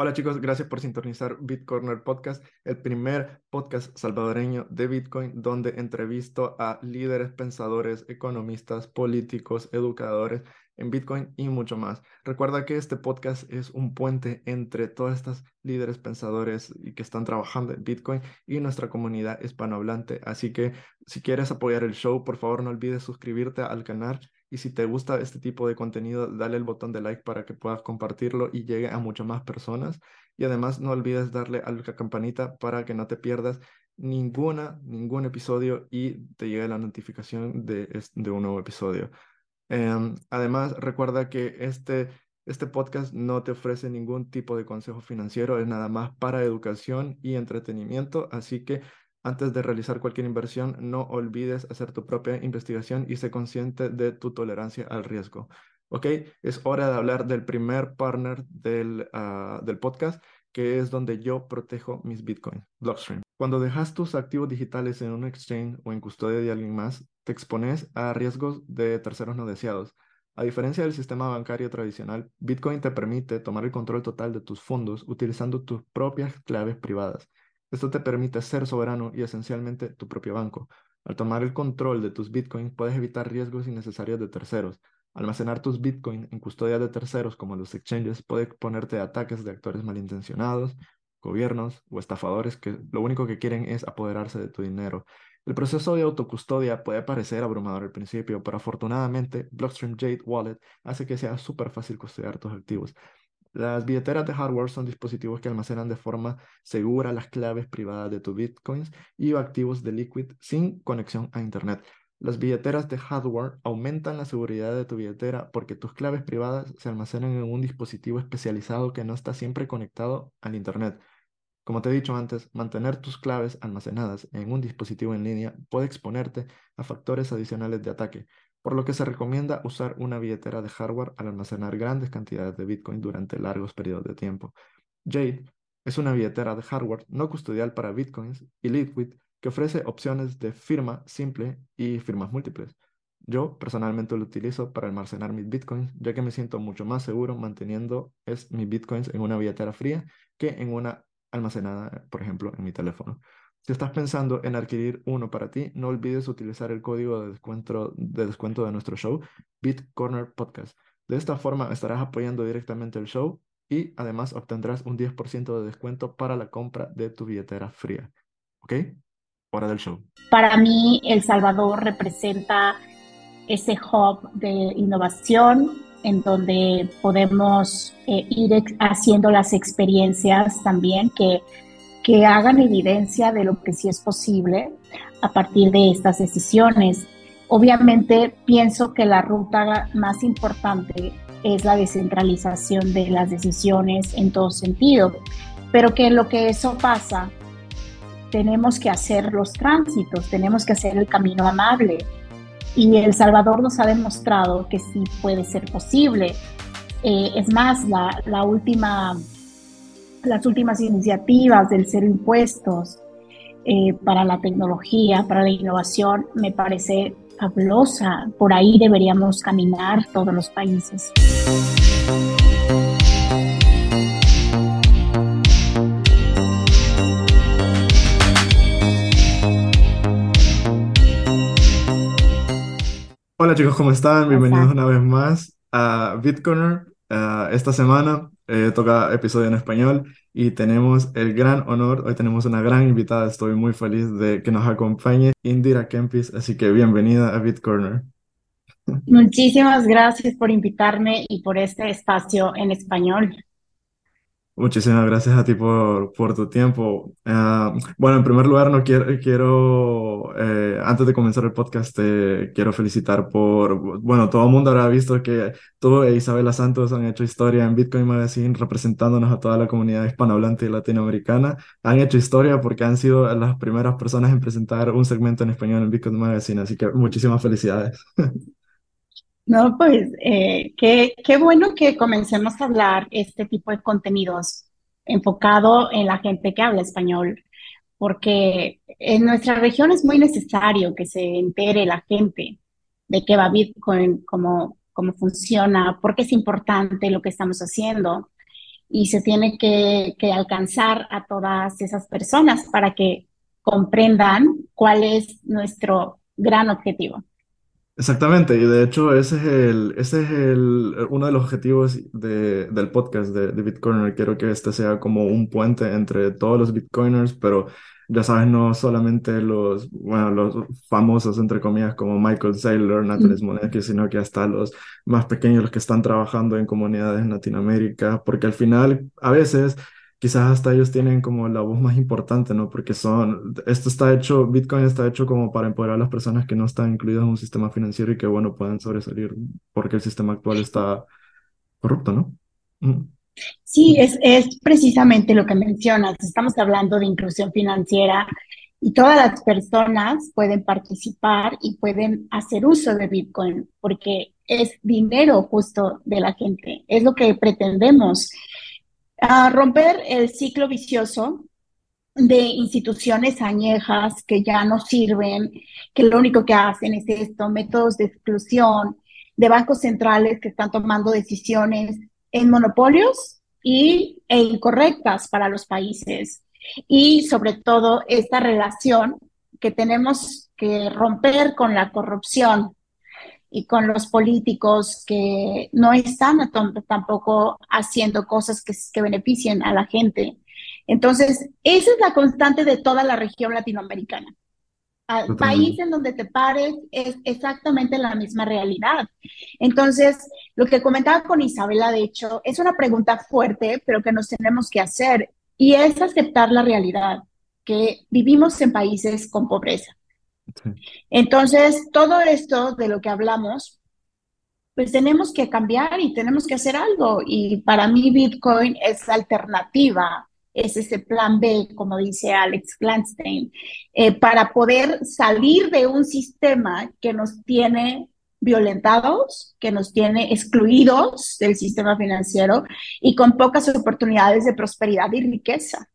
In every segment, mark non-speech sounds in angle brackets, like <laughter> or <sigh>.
Hola chicos, gracias por sintonizar BitCorner Podcast, el primer podcast salvadoreño de Bitcoin donde entrevisto a líderes, pensadores, economistas, políticos, educadores en Bitcoin y mucho más. Recuerda que este podcast es un puente entre todas estas líderes, pensadores y que están trabajando en Bitcoin y nuestra comunidad hispanohablante. Así que si quieres apoyar el show, por favor no olvides suscribirte al canal y si te gusta este tipo de contenido, dale el botón de like para que puedas compartirlo y llegue a muchas más personas. Y además no olvides darle a la campanita para que no te pierdas ninguna, ningún episodio y te llegue la notificación de, de un nuevo episodio. Em, además, recuerda que este, este podcast no te ofrece ningún tipo de consejo financiero, es nada más para educación y entretenimiento, así que antes de realizar cualquier inversión, no olvides hacer tu propia investigación y sé consciente de tu tolerancia al riesgo. ¿Ok? Es hora de hablar del primer partner del, ah, del podcast, que es donde yo protejo mis bitcoins, Blockstream. Cuando dejas tus activos digitales en un exchange o en custodia de alguien más, te expones a riesgos de terceros no deseados. A diferencia del sistema bancario tradicional, Bitcoin te permite tomar el control total de tus fondos utilizando tus propias claves privadas. Esto te permite ser soberano y esencialmente tu propio banco. Al tomar el control de tus bitcoins, puedes evitar riesgos innecesarios de terceros. Almacenar tus bitcoins en custodia de terceros como los exchanges puede exponerte a ataques de actores malintencionados, gobiernos o estafadores que lo único que quieren es apoderarse de tu dinero. El proceso de autocustodia puede parecer abrumador al principio, pero afortunadamente Blockstream Jade Wallet hace que sea súper fácil custodiar tus activos. Las billeteras de hardware son dispositivos que almacenan de forma segura las claves privadas de tus bitcoins y activos de Liquid sin conexión a Internet. Las billeteras de hardware aumentan la seguridad de tu billetera porque tus claves privadas se almacenan en un dispositivo especializado que no está siempre conectado al Internet. Como te he dicho antes, mantener tus claves almacenadas en un dispositivo en línea puede exponerte a factores adicionales de ataque, por lo que se recomienda usar una billetera de hardware al almacenar grandes cantidades de Bitcoin durante largos periodos de tiempo. Jade es una billetera de hardware no custodial para Bitcoins y Liquid que ofrece opciones de firma simple y firmas múltiples. Yo personalmente lo utilizo para almacenar mis bitcoins, ya que me siento mucho más seguro manteniendo es, mis bitcoins en una billetera fría que en una almacenada, por ejemplo, en mi teléfono. Si estás pensando en adquirir uno para ti, no olvides utilizar el código de descuento de, descuento de nuestro show, BitCorner Podcast. De esta forma estarás apoyando directamente el show y además obtendrás un 10% de descuento para la compra de tu billetera fría. ¿Ok? Hora del show. Para mí, El Salvador representa ese hub de innovación en donde podemos eh, ir haciendo las experiencias también que que hagan evidencia de lo que sí es posible a partir de estas decisiones. Obviamente pienso que la ruta más importante es la descentralización de las decisiones en todo sentido, pero que en lo que eso pasa, tenemos que hacer los tránsitos, tenemos que hacer el camino amable. Y El Salvador nos ha demostrado que sí puede ser posible. Eh, es más, la, la última las últimas iniciativas del cero impuestos eh, para la tecnología, para la innovación, me parece fabulosa. Por ahí deberíamos caminar todos los países. Hola chicos, ¿cómo están? Bienvenidos una vez más a BitCorner. Uh, esta semana eh, toca episodio en español y tenemos el gran honor, hoy tenemos una gran invitada, estoy muy feliz de que nos acompañe Indira Kempis, así que bienvenida a BitCorner. Muchísimas gracias por invitarme y por este espacio en español. Muchísimas gracias a ti por, por tu tiempo. Ah, bueno, en primer lugar, no quiero, quiero eh, antes de comenzar el podcast, quiero felicitar por, bueno, todo el mundo habrá visto que tú e Isabela Santos han hecho historia en Bitcoin Magazine representándonos a toda la comunidad hispanohablante y latinoamericana. Han hecho historia porque han sido las primeras personas en presentar un segmento en español en Bitcoin Magazine, así que muchísimas felicidades. <laughs> No, pues eh, qué, qué bueno que comencemos a hablar este tipo de contenidos enfocado en la gente que habla español, porque en nuestra región es muy necesario que se entere la gente de qué va Bitcoin, cómo, cómo funciona, por qué es importante lo que estamos haciendo. y se tiene que, que alcanzar a todas esas personas para que comprendan cuál es nuestro gran objetivo. Exactamente, y de hecho ese es el, ese es el, uno de los objetivos de, del podcast de, de Bitcoiner. Quiero que este sea como un puente entre todos los Bitcoiners, pero ya sabes, no solamente los, bueno, los famosos, entre comillas, como Michael Saylor, Natalie Monetti, sino que hasta los más pequeños, los que están trabajando en comunidades en Latinoamérica, porque al final, a veces quizás hasta ellos tienen como la voz más importante, ¿no? Porque son, esto está hecho, Bitcoin está hecho como para empoderar a las personas que no están incluidas en un sistema financiero y que, bueno, puedan sobresalir porque el sistema actual está corrupto, ¿no? Sí, es, es precisamente lo que mencionas. Estamos hablando de inclusión financiera y todas las personas pueden participar y pueden hacer uso de Bitcoin porque es dinero justo de la gente. Es lo que pretendemos a romper el ciclo vicioso de instituciones añejas que ya no sirven, que lo único que hacen es esto, métodos de exclusión, de bancos centrales que están tomando decisiones en monopolios y, e incorrectas para los países. Y sobre todo esta relación que tenemos que romper con la corrupción, y con los políticos que no están tampoco haciendo cosas que, que beneficien a la gente. Entonces, esa es la constante de toda la región latinoamericana. Al país en donde te pares es exactamente la misma realidad. Entonces, lo que comentaba con Isabela, de hecho, es una pregunta fuerte, pero que nos tenemos que hacer, y es aceptar la realidad, que vivimos en países con pobreza. Entonces, todo esto de lo que hablamos, pues tenemos que cambiar y tenemos que hacer algo. Y para mí Bitcoin es alternativa, es ese plan B, como dice Alex Glanstein, eh, para poder salir de un sistema que nos tiene violentados, que nos tiene excluidos del sistema financiero y con pocas oportunidades de prosperidad y riqueza.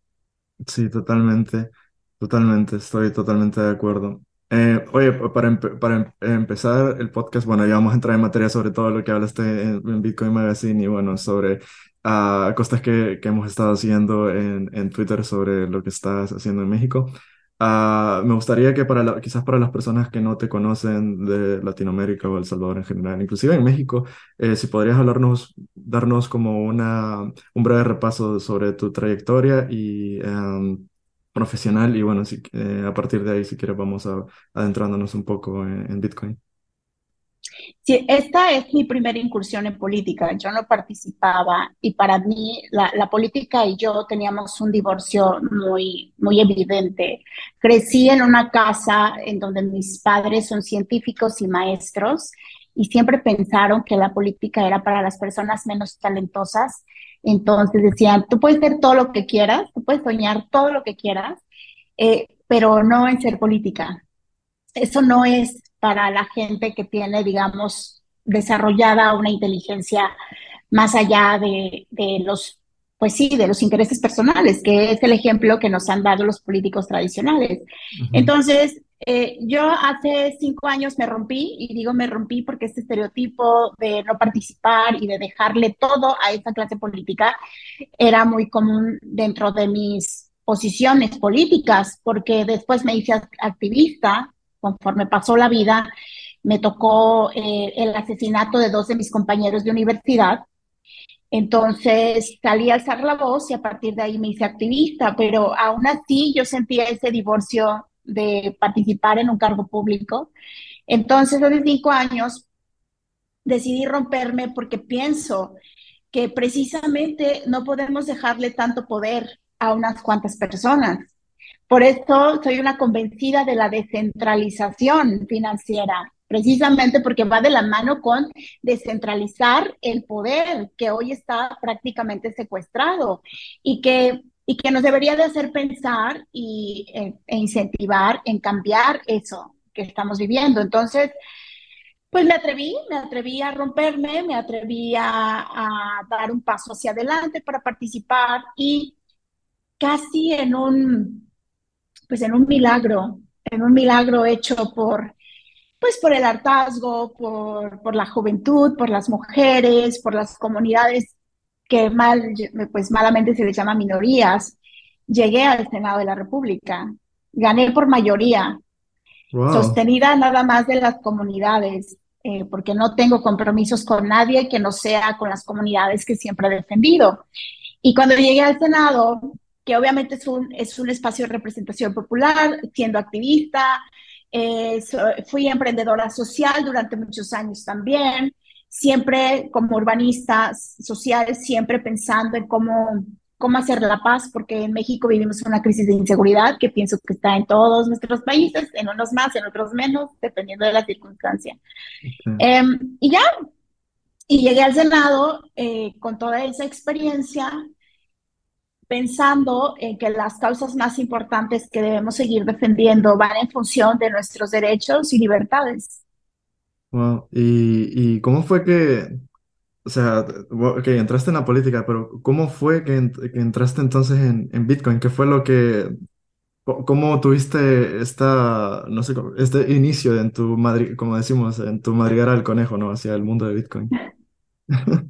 Sí, totalmente, totalmente, estoy totalmente de acuerdo. Eh, oye, para, para empezar el podcast, bueno, ya vamos a entrar en materia sobre todo lo que hablaste en, Bitcoin Magazine y bueno, sobre uh, cosas que, que, hemos estado haciendo en, en, Twitter sobre lo que estás haciendo en México. Uh, me gustaría que para quizás para las personas que no te conocen de Latinoamérica o El Salvador en general, inclusive en México, eh, si podrías hablarnos, darnos como una, un breve repaso sobre tu trayectoria y um, profesional y bueno, si, eh, a partir de ahí, si quieres, vamos a, adentrándonos un poco en, Bitcoin. Sí, esta es mi primera incursión en política. Yo no participaba y para mí la, la, política y yo teníamos un divorcio muy, muy evidente. Crecí en una casa en donde mis padres son científicos y maestros y siempre pensaron que la política era para las personas menos talentosas entonces decían, tú puedes ser todo lo que quieras, tú puedes soñar todo lo que quieras, eh, pero no en ser política. Eso no es para la gente que tiene, digamos, desarrollada una inteligencia más allá de, los, pues sí, de los intereses personales, que es el ejemplo que nos han dado los políticos tradicionales. Entonces, eh, yo hace cinco años me rompí, y digo me rompí porque este estereotipo de no participar y de dejarle todo a esta clase política era muy común dentro de mis posiciones políticas, porque después me hice activista, conforme pasó la vida, me tocó eh, el asesinato de dos de mis compañeros de universidad. Entonces salí a alzar la voz y a partir de ahí me hice activista, pero aún así yo sentía ese divorcio de participar en un cargo público. Entonces, hace cinco años decidí romperme porque pienso que precisamente no podemos dejarle tanto poder a unas cuantas personas. Por eso soy una convencida de la descentralización financiera, precisamente porque va de la mano con descentralizar el poder que hoy está prácticamente secuestrado y que y que nos debería de hacer pensar y, eh, e incentivar en cambiar eso que estamos viviendo. Entonces, pues me atreví, me atreví a romperme, me atreví a, a, dar un paso hacia adelante para participar y casi en un, pues en un milagro, en un milagro hecho por, pues por el hartazgo, por, por la juventud, por las mujeres, por las comunidades que mal, pues malamente se les llama minorías, llegué al Senado de la República. Gané por mayoría, sostenida nada más de las comunidades, eh, porque no tengo compromisos con nadie que no sea con las comunidades que siempre he defendido. Y cuando llegué al Senado, que obviamente es un, es un espacio de representación popular, siendo activista, eh, fui emprendedora social durante muchos años también, siempre como urbanista social, siempre pensando en cómo cómo hacer la paz, porque en México vivimos una crisis de inseguridad que pienso que está en todos nuestros países, en unos más, en otros menos, dependiendo de la circunstancia. Em, y ya, y llegué al Senado eh, con toda esa experiencia, pensando en que las causas más importantes que debemos seguir defendiendo van en función de nuestros derechos y libertades. Wow. ¿Y, y cómo fue que, o sea, que entraste en la política, pero ¿cómo fue que, entraste entonces en, en, Bitcoin? ¿Qué fue lo que, cómo tuviste esta, no sé, este inicio en tu, madri como decimos, en tu madriguera al conejo, ¿no? Hacia el mundo de Bitcoin. <laughs>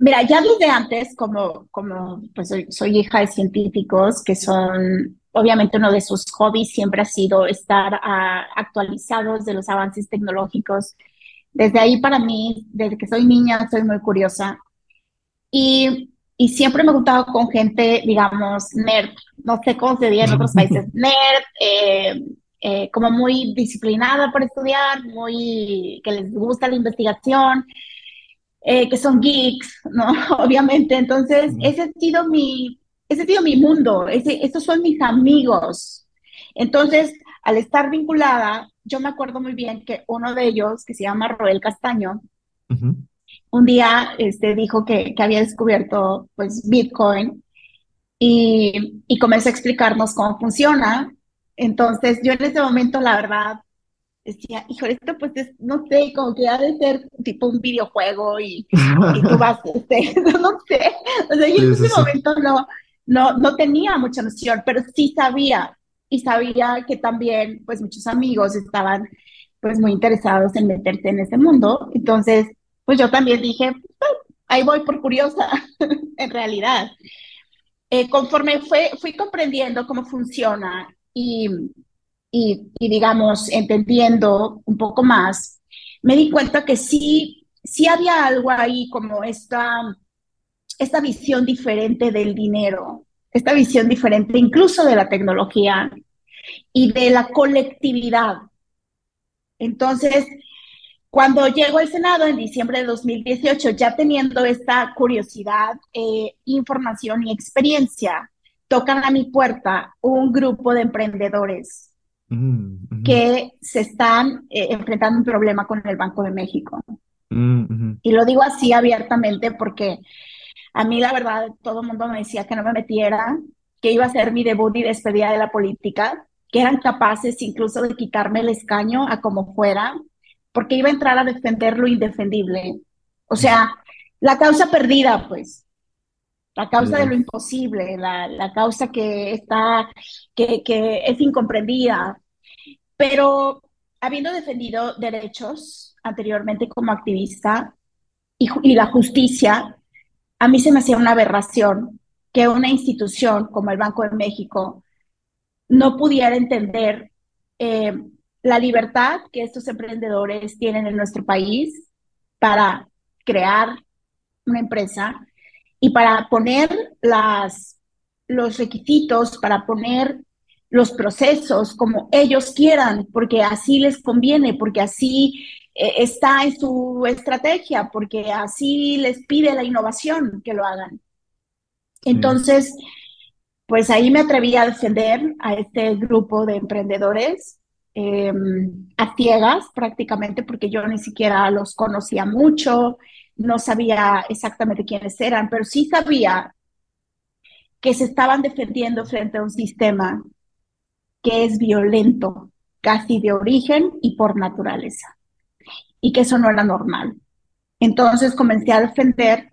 Mira, ya desde antes, como, como pues soy hija de científicos, que son, obviamente uno de sus hobbies siempre ha sido estar uh, actualizados de los avances tecnológicos desde ahí para mí, desde que soy niña, soy muy curiosa. Y, y siempre me he gustado con gente, digamos, nerd, no sé cómo se dice en otros <laughs> países, nerd, eh, eh, como muy disciplinada por estudiar, muy que les gusta la investigación, eh, que son geeks, ¿no? <laughs> Obviamente. Entonces, ese ha sido mi, ese ha sido mi mundo, ese, estos son mis amigos. Entonces, al estar vinculada yo me acuerdo muy bien que uno de ellos, que se llama Roel Castaño, un día este, dijo que, que, había descubierto pues, Bitcoin y, y comenzó a explicarnos cómo funciona. Entonces yo en ese momento, la verdad, decía, hijo, esto pues es, no sé, como que ha de ser tipo un videojuego y, y tú <laughs> vas, este, <laughs> no sé, o sea, yo en ese momento no, no, no tenía mucha noción, pero sí sabía y sabía que también pues muchos amigos estaban pues muy interesados en meterse en ese mundo. Entonces, pues yo también dije, pues, ahí voy por curiosa, <laughs> en realidad. Eh, conforme fue, fui comprendiendo cómo funciona y, y, y, digamos, entendiendo un poco más, me di cuenta que sí, sí había algo ahí como esta, esta visión diferente del dinero, esta visión diferente incluso de la tecnología y de la colectividad. Entonces, cuando llego al Senado en diciembre de 2018, ya teniendo esta curiosidad, eh, información y experiencia, tocan a mi puerta un grupo de emprendedores mm, que se están eh, enfrentando un problema con el Banco de México. Mm, y lo digo así abiertamente porque a mí la verdad todo el mundo me decía que no me metiera, que iba a ser mi debut y despedida de la política, que eran capaces incluso de quitarme el escaño a como fuera, porque iba a entrar a defender lo indefendible. O sea, la causa perdida, pues, la causa de lo imposible, la, la causa que está, que, que es incomprendida. Pero habiendo defendido derechos anteriormente como activista y, y la justicia, a mí se me hacía una aberración que una institución como el Banco de México no pudiera entender eh, la libertad que estos emprendedores tienen en nuestro país para crear una empresa y para poner los requisitos, para poner los procesos como ellos quieran, porque así les conviene, porque así eh, está en su estrategia, porque así les pide la innovación que lo hagan. Entonces, pues ahí me atreví a defender a este grupo de emprendedores em, a ciegas prácticamente, porque yo ni siquiera los conocía mucho, no sabía exactamente quiénes eran, pero sí sabía que se estaban defendiendo frente a un sistema que es violento, casi de origen y por naturaleza y que eso no era normal. Entonces comencé a defender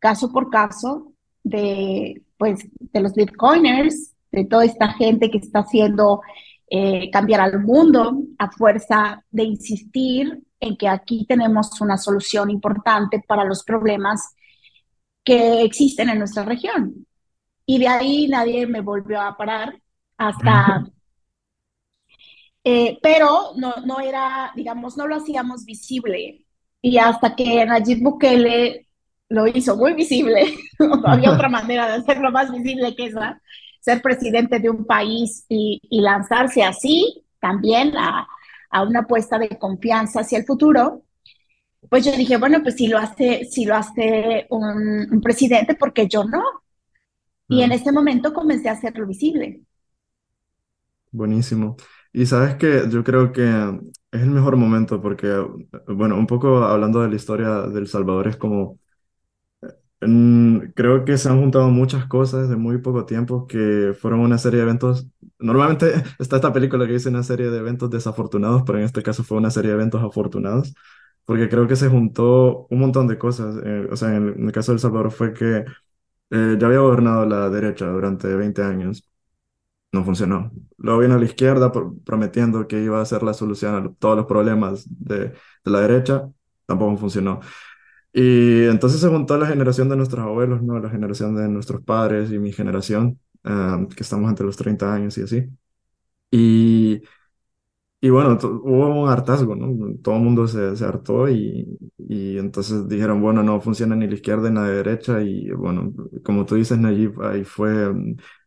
caso por caso de, pues, de los bitcoiners, de toda esta gente que está haciendo eh, cambiar al mundo a fuerza de insistir en que aquí tenemos una solución importante para los problemas que existen en nuestra región. Y de ahí nadie me volvió a parar hasta... Eh, pero no, no era, digamos, no lo hacíamos visible. Y hasta que Nayib Bukele lo hizo muy visible, <laughs> no había otra <laughs> manera de hacerlo más visible que esa, ser presidente de un país y, lanzarse así también a, a, una apuesta de confianza hacia el futuro, pues yo dije, bueno, pues si lo hace, si lo hace un, presidente, ¿por qué yo no? Y en ese momento comencé a hacerlo visible. Buenísimo. Y sabes que yo creo que es el mejor momento porque, bueno, un poco hablando de la historia del Salvador, es como creo que se han juntado muchas cosas de muy poco tiempo que fueron una serie de eventos. Normalmente <laughs> está esta película que dice una serie de eventos desafortunados, pero en este caso fue una serie de eventos afortunados, porque creo que se juntó un montón de cosas. Eh, o sea, en el, caso de El Salvador fue que eh, ya había gobernado la derecha durante 20 años. No funcionó. Luego vino la izquierda prometiendo que iba a ser la solución a todos los problemas de, la derecha. Tampoco funcionó. Y entonces se juntó la generación de nuestros abuelos, ¿no? La generación de nuestros padres y mi generación, ah, que estamos entre los 30 años y así. Y, y bueno, hubo un hartazgo, ¿no? Todo el mundo se, se hartó y, y, entonces dijeron, bueno, no funciona ni la izquierda ni la derecha y bueno, como tú dices, Nayib, ahí fue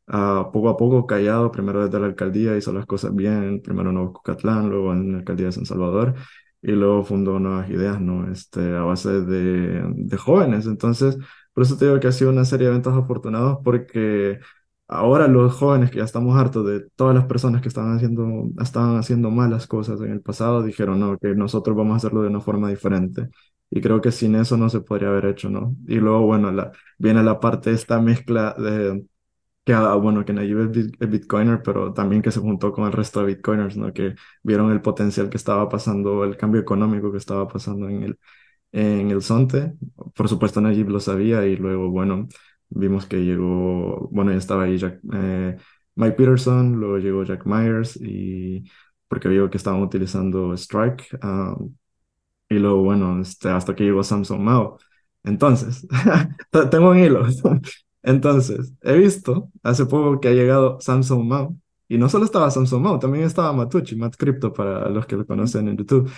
poco a poco callado, primero desde la alcaldía hizo las cosas bien, primero en Nuevo luego en la alcaldía de San Salvador y luego fundó Nuevas Ideas, ¿no? Este, a base de, de jóvenes. Entonces, por eso te digo que ha sido una serie de eventos afortunados porque ahora los jóvenes que ya estamos hartos de todas las personas que estaban haciendo, estaban haciendo malas cosas en el pasado, dijeron, no, que nosotros vamos a hacerlo de una forma diferente. Y creo que sin eso no se podría haber hecho, ¿no? Y luego, bueno, la, viene la parte, esta mezcla de que, ah, bueno, que Nayib es Bitcoiner, pero también que se juntó con el resto de Bitcoiners, ¿no? Que vieron el potencial que estaba pasando, el cambio económico que estaba pasando en el, en el Zonte. Por supuesto, Nayib lo sabía y luego, bueno, vimos que llegó, bueno, ya estaba ahí Jack, eh, Mike Peterson, luego llegó Jack Myers y porque vio que estaban utilizando Strike. Ah, y luego, bueno, este, hasta que llegó Samsung Mao. Entonces, <laughs> tengo un hilo. <laughs> Entonces, he visto hace poco que ha llegado Samsung Mao. Y no solo estaba Samsung Mao, también estaba Matucci, Matt Crypto, para los que lo conocen en YouTube.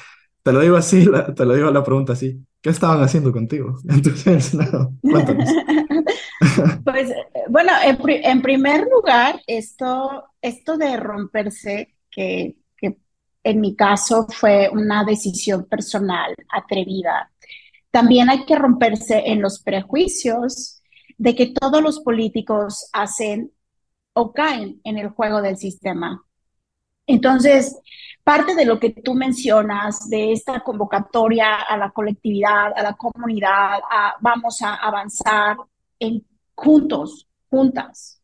Te lo digo así, te lo digo la pregunta así. ¿Qué estaban haciendo contigo <laughs> Cuéntanos. <laughs> Pues, bueno, en, primer lugar, esto, esto de romperse, que en mi caso fue una decisión personal atrevida, también hay que romperse en los prejuicios de que todos los políticos hacen o caen en el juego del sistema. Entonces, parte de lo que tú mencionas de esta convocatoria a la colectividad, a la comunidad, vamos a avanzar en, juntos, juntas,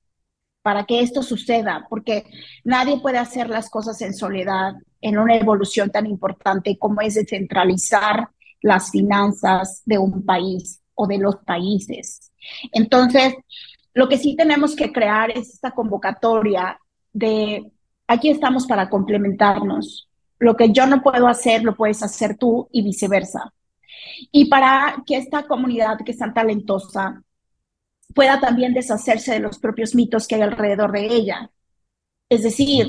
para que esto suceda, porque nadie puede hacer las cosas en soledad en una evolución tan importante como es descentralizar las finanzas de un país o de los países. Entonces, lo que sí tenemos que crear es esta convocatoria de aquí estamos para complementarnos. Lo que yo no puedo hacer, lo puedes hacer tú y viceversa. Y para que esta comunidad que es tan talentosa pueda también deshacerse de los propios mitos que hay alrededor de ella. Es decir,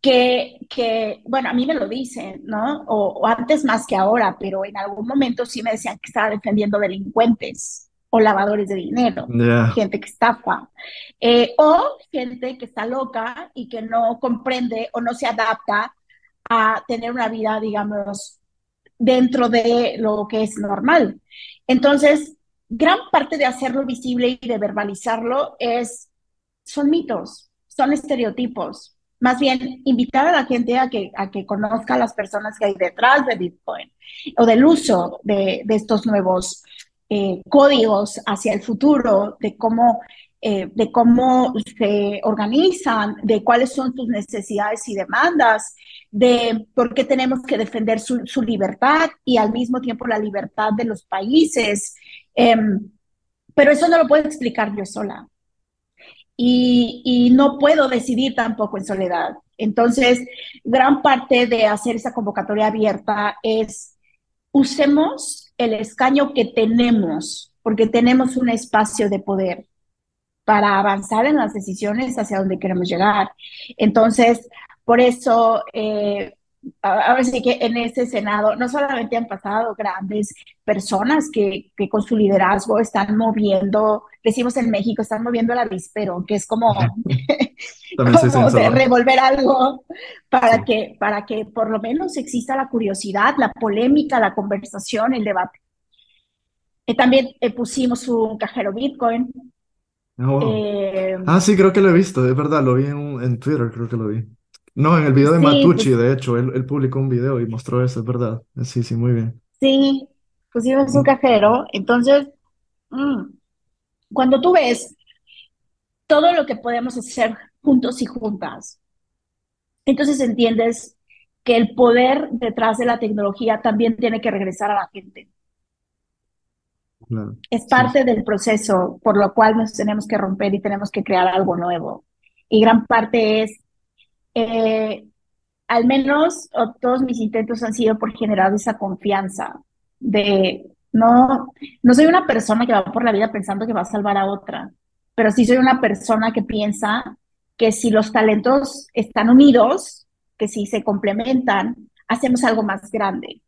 que, que, bueno, a mí me lo dicen, ¿no? O, antes más que ahora, pero en algún momento sí me decían que estaba defendiendo delincuentes o lavadores de dinero, gente que estafa, eh, o gente que está loca y que no comprende o no se adapta a tener una vida, digamos, dentro de lo que es normal. Entonces, gran parte de hacerlo visible y de verbalizarlo es, son mitos, son estereotipos, más bien invitar a la gente a que, a que conozca a las personas que hay detrás de Bitcoin o del uso de, de estos nuevos eh, códigos hacia el futuro, de cómo, eh, de cómo se organizan, de cuáles son sus necesidades y demandas, de por qué tenemos que defender su, su libertad y al mismo tiempo la libertad de los países. Em, pero eso no lo puedo explicar yo sola y, no puedo decidir tampoco en soledad. Entonces, gran parte de hacer esa convocatoria abierta es usemos el escaño que tenemos porque tenemos un espacio de poder para avanzar en las decisiones hacia donde queremos llegar. Entonces, por eso, eh, ahora sí que en este Senado no solamente han pasado grandes personas que, que, con su liderazgo están moviendo, decimos en México, están moviendo el avispero, que es como, <laughs> como de revolver algo para, que, para que por lo menos exista la curiosidad, la polémica, la conversación, el debate. Eh, también eh, pusimos un cajero Bitcoin. Oh, eh, ah, sí, creo que lo he visto, es verdad, lo vi en, en Twitter, creo que lo vi. No, en el video de Matucci, pues de hecho, él, él, publicó un video y mostró eso, es verdad. Sí, sí, muy bien. Sí, pusimos un cajero. Entonces, mm, cuando tú ves todo lo que podemos hacer juntos y juntas, entonces entiendes que el poder detrás de la tecnología también tiene que regresar a la gente. Es parte del proceso por lo cual nos tenemos que romper y tenemos que crear algo nuevo. Y gran parte es, eh, al menos todos mis intentos han sido por generar esa confianza de, no, no soy una persona que va por la vida pensando que va a salvar a otra, pero sí soy una persona que piensa que si los talentos están unidos, que si se complementan, hacemos algo más grande.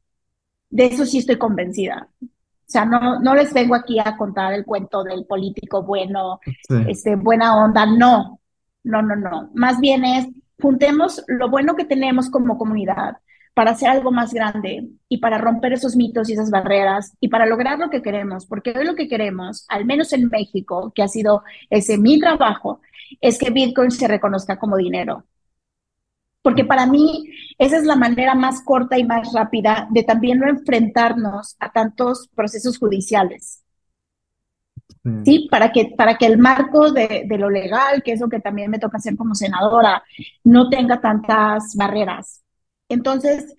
De eso sí estoy convencida. O sea, no, no les vengo aquí a contar el cuento del político bueno, este, buena onda, no, no, no, no. Más bien es, juntemos lo bueno que tenemos como comunidad para hacer algo más grande y para romper esos mitos y esas barreras y para lograr lo que queremos, porque hoy lo que queremos, al menos en México, que ha sido ese mi trabajo, es que Bitcoin se reconozca como dinero porque para mí esa es la manera más corta y más rápida de también no enfrentarnos a tantos procesos judiciales. Sí, para que, para que el marco de, de, lo legal, que es lo que también me toca hacer como senadora, no tenga tantas barreras. Entonces,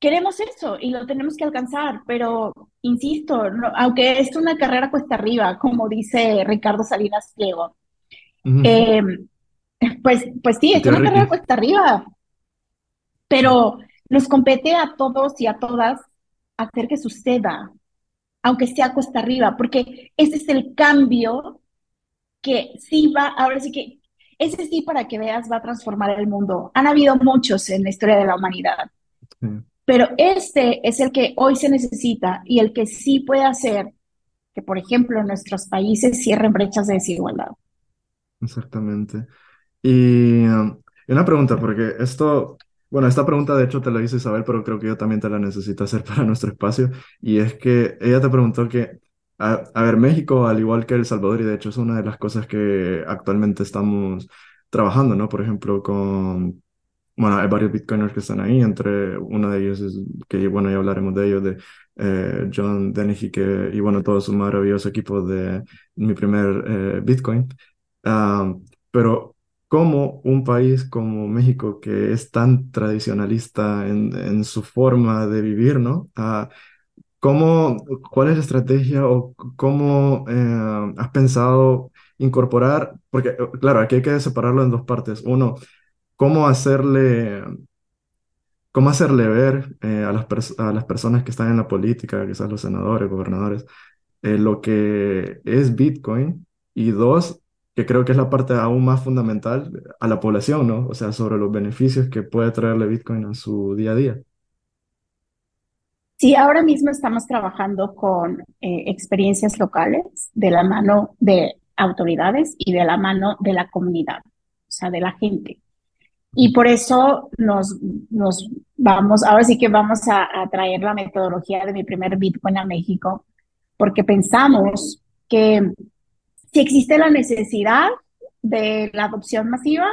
queremos eso y lo tenemos que alcanzar, pero insisto, aunque es una carrera cuesta arriba, como dice Ricardo Salinas Pliego, pues, pues sí, es una carrera cuesta arriba, pero nos compete a todos y a todas hacer que suceda, aunque sea cuesta arriba, porque ese es el cambio que sí va, ahora sí que, ese sí para que veas va a transformar el mundo. Han habido muchos en la historia de la humanidad, pero este es el que hoy se necesita y el que sí puede hacer que, por ejemplo, nuestros países cierren brechas de desigualdad. Exactamente. Y una pregunta, porque esto, bueno, esta pregunta de hecho te la hizo Isabel, pero creo que yo también te la necesito hacer <laughs> para nuestro espacio. Y es que ella te preguntó que, a, ver, México, al igual que El Salvador, y de hecho es una de las cosas que actualmente estamos trabajando, ¿no? Por ejemplo, con, bueno, hay varios bitcoiners que están ahí, entre uno de ellos es, que bueno, ya hablaremos de ellos, de eh, John Dennehy, que, y bueno, todo su maravilloso equipo de mi primer eh, bitcoin. Ah, pero cómo un país como México, que es tan tradicionalista en, en su forma de vivir, ¿no? Ah, ¿cómo, ¿Cuál es la estrategia o cómo eh, has pensado incorporar? Porque, eh, claro, aquí hay que separarlo en dos partes. Uno, cómo hacerle, cómo hacerle ver eh, a, las a las personas que están en la política, quizás los senadores, gobernadores, lo que es Bitcoin. Y dos, que creo que es la parte aún más fundamental a la población, ¿no? O sea, sobre los beneficios que puede traerle Bitcoin a su día a día. Sí, ahora mismo estamos trabajando con eh, experiencias locales de la mano de autoridades y de la mano de la comunidad, o sea, de la gente. Y por eso nos, nos vamos, ahora sí que vamos a, a traer la metodología de mi primer Bitcoin a México, porque pensamos que si existe la necesidad de la adopción masiva,